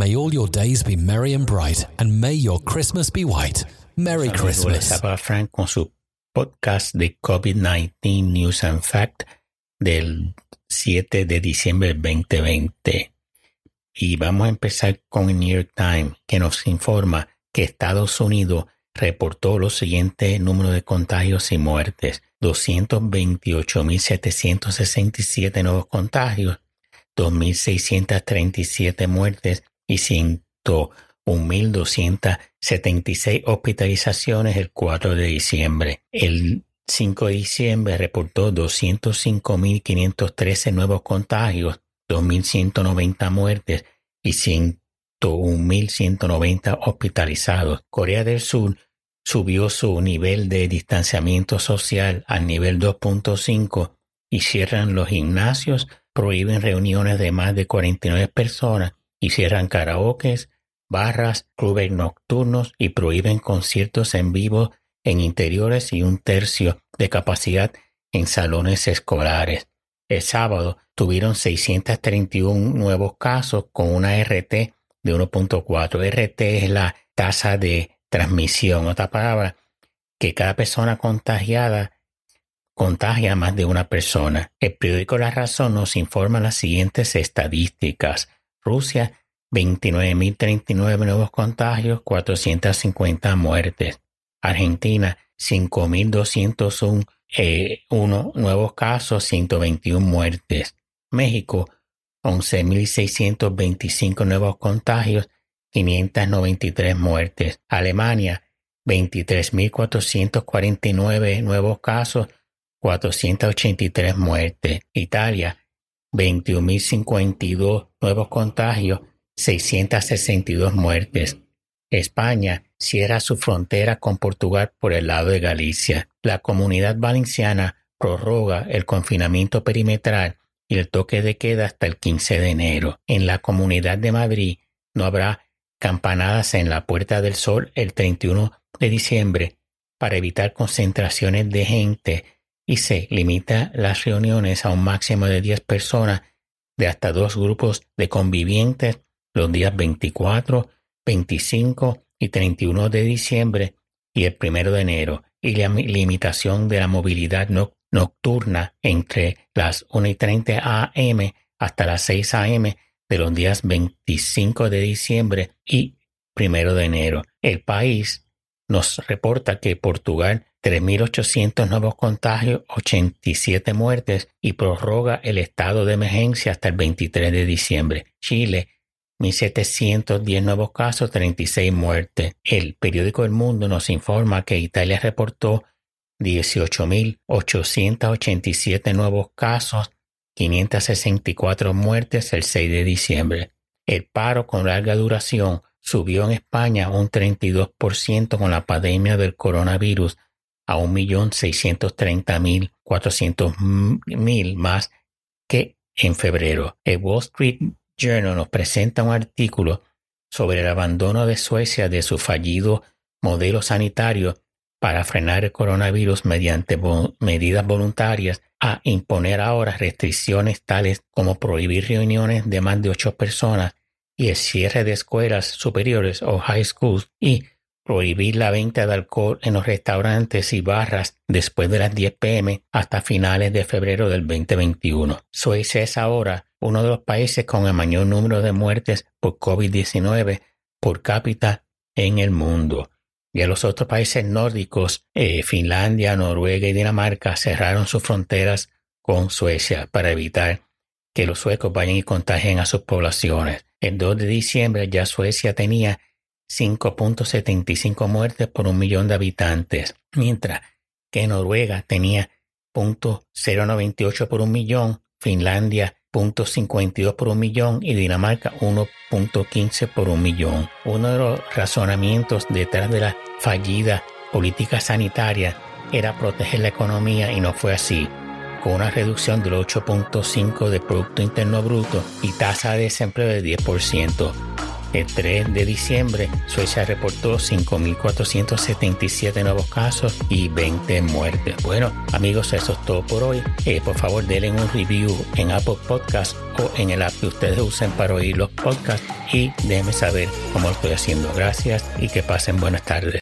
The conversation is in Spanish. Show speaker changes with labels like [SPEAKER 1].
[SPEAKER 1] May all your days be merry and bright, and may your Christmas be white. Merry
[SPEAKER 2] Saludos,
[SPEAKER 1] Christmas.
[SPEAKER 2] estaba Frank con su podcast de COVID-19 News and Fact del 7 de diciembre del 2020. Y vamos a empezar con el New York Times, que nos informa que Estados Unidos reportó los siguientes números de contagios y muertes. 228.767 nuevos contagios, 2.637 muertes y 101.276 hospitalizaciones el 4 de diciembre. El 5 de diciembre reportó 205.513 nuevos contagios, 2.190 muertes y 101.190 hospitalizados. Corea del Sur subió su nivel de distanciamiento social al nivel 2.5 y cierran los gimnasios, prohíben reuniones de más de 49 personas y cierran karaokes, barras, clubes nocturnos y prohíben conciertos en vivo en interiores y un tercio de capacidad en salones escolares. El sábado tuvieron 631 nuevos casos con una RT de 1.4. RT es la tasa de transmisión, otra palabra, que cada persona contagiada contagia a más de una persona. El periódico La Razón nos informa las siguientes estadísticas. Rusia, 29.039 nuevos contagios, 450 muertes. Argentina, 5.201 eh, nuevos casos, 121 muertes. México, 11.625 nuevos contagios, 593 muertes. Alemania, 23.449 nuevos casos, 483 muertes. Italia, 21.052 nuevos contagios, 662 muertes. España cierra su frontera con Portugal por el lado de Galicia. La comunidad valenciana prorroga el confinamiento perimetral y el toque de queda hasta el 15 de enero. En la comunidad de Madrid no habrá campanadas en la Puerta del Sol el 31 de diciembre para evitar concentraciones de gente y se limita las reuniones a un máximo de 10 personas de hasta dos grupos de convivientes los días 24, 25 y 31 de diciembre y el 1 de enero y la limitación de la movilidad no nocturna entre las 1 y 30 am hasta las 6 am de los días 25 de diciembre y 1 de enero. El país nos reporta que Portugal 3.800 nuevos contagios, 87 muertes y prorroga el estado de emergencia hasta el 23 de diciembre. Chile 1.710 nuevos casos, 36 muertes. El periódico El Mundo nos informa que Italia reportó 18.887 nuevos casos, 564 muertes el 6 de diciembre. El paro con larga duración subió en España un 32% con la pandemia del coronavirus a 1.630.400.000 más que en febrero. El Wall Street Journal nos presenta un artículo sobre el abandono de Suecia de su fallido modelo sanitario para frenar el coronavirus mediante medidas voluntarias a imponer ahora restricciones tales como prohibir reuniones de más de ocho personas y el cierre de escuelas superiores o high schools y prohibir la venta de alcohol en los restaurantes y barras después de las 10 pm hasta finales de febrero del 2021. Suecia es ahora uno de los países con el mayor número de muertes por COVID-19 por cápita en el mundo. Y a los otros países nórdicos, eh, Finlandia, Noruega y Dinamarca cerraron sus fronteras con Suecia para evitar que los suecos vayan y contagien a sus poblaciones. El 2 de diciembre ya Suecia tenía 5.75 muertes por un millón de habitantes, mientras que Noruega tenía 0.098 por un millón, Finlandia 0.52 por un millón y Dinamarca 1.15 por un millón. Uno de los razonamientos detrás de la fallida política sanitaria era proteger la economía y no fue así. Con una reducción del 8.5 de Producto Interno Bruto y tasa de desempleo de 10%. El 3 de diciembre, Suecia reportó 5.477 nuevos casos y 20 muertes. Bueno, amigos, eso es todo por hoy. Eh, por favor, denle un review en Apple Podcast o en el app que ustedes usen para oír los podcasts y déjenme saber cómo lo estoy haciendo. Gracias y que pasen buenas tardes.